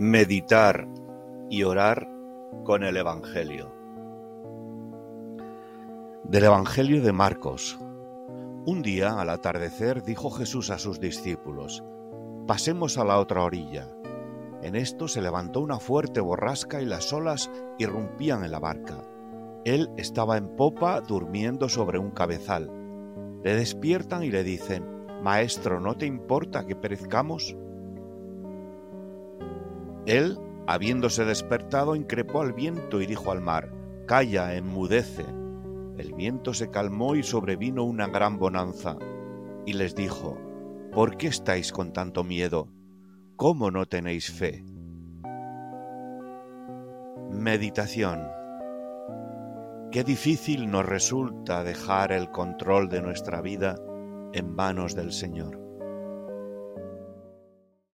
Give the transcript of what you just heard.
Meditar y orar con el Evangelio. Del Evangelio de Marcos. Un día, al atardecer, dijo Jesús a sus discípulos, Pasemos a la otra orilla. En esto se levantó una fuerte borrasca y las olas irrumpían en la barca. Él estaba en popa durmiendo sobre un cabezal. Le despiertan y le dicen, Maestro, ¿no te importa que perezcamos? Él, habiéndose despertado, increpó al viento y dijo al mar, Calla, enmudece. El viento se calmó y sobrevino una gran bonanza. Y les dijo, ¿Por qué estáis con tanto miedo? ¿Cómo no tenéis fe? Meditación Qué difícil nos resulta dejar el control de nuestra vida en manos del Señor.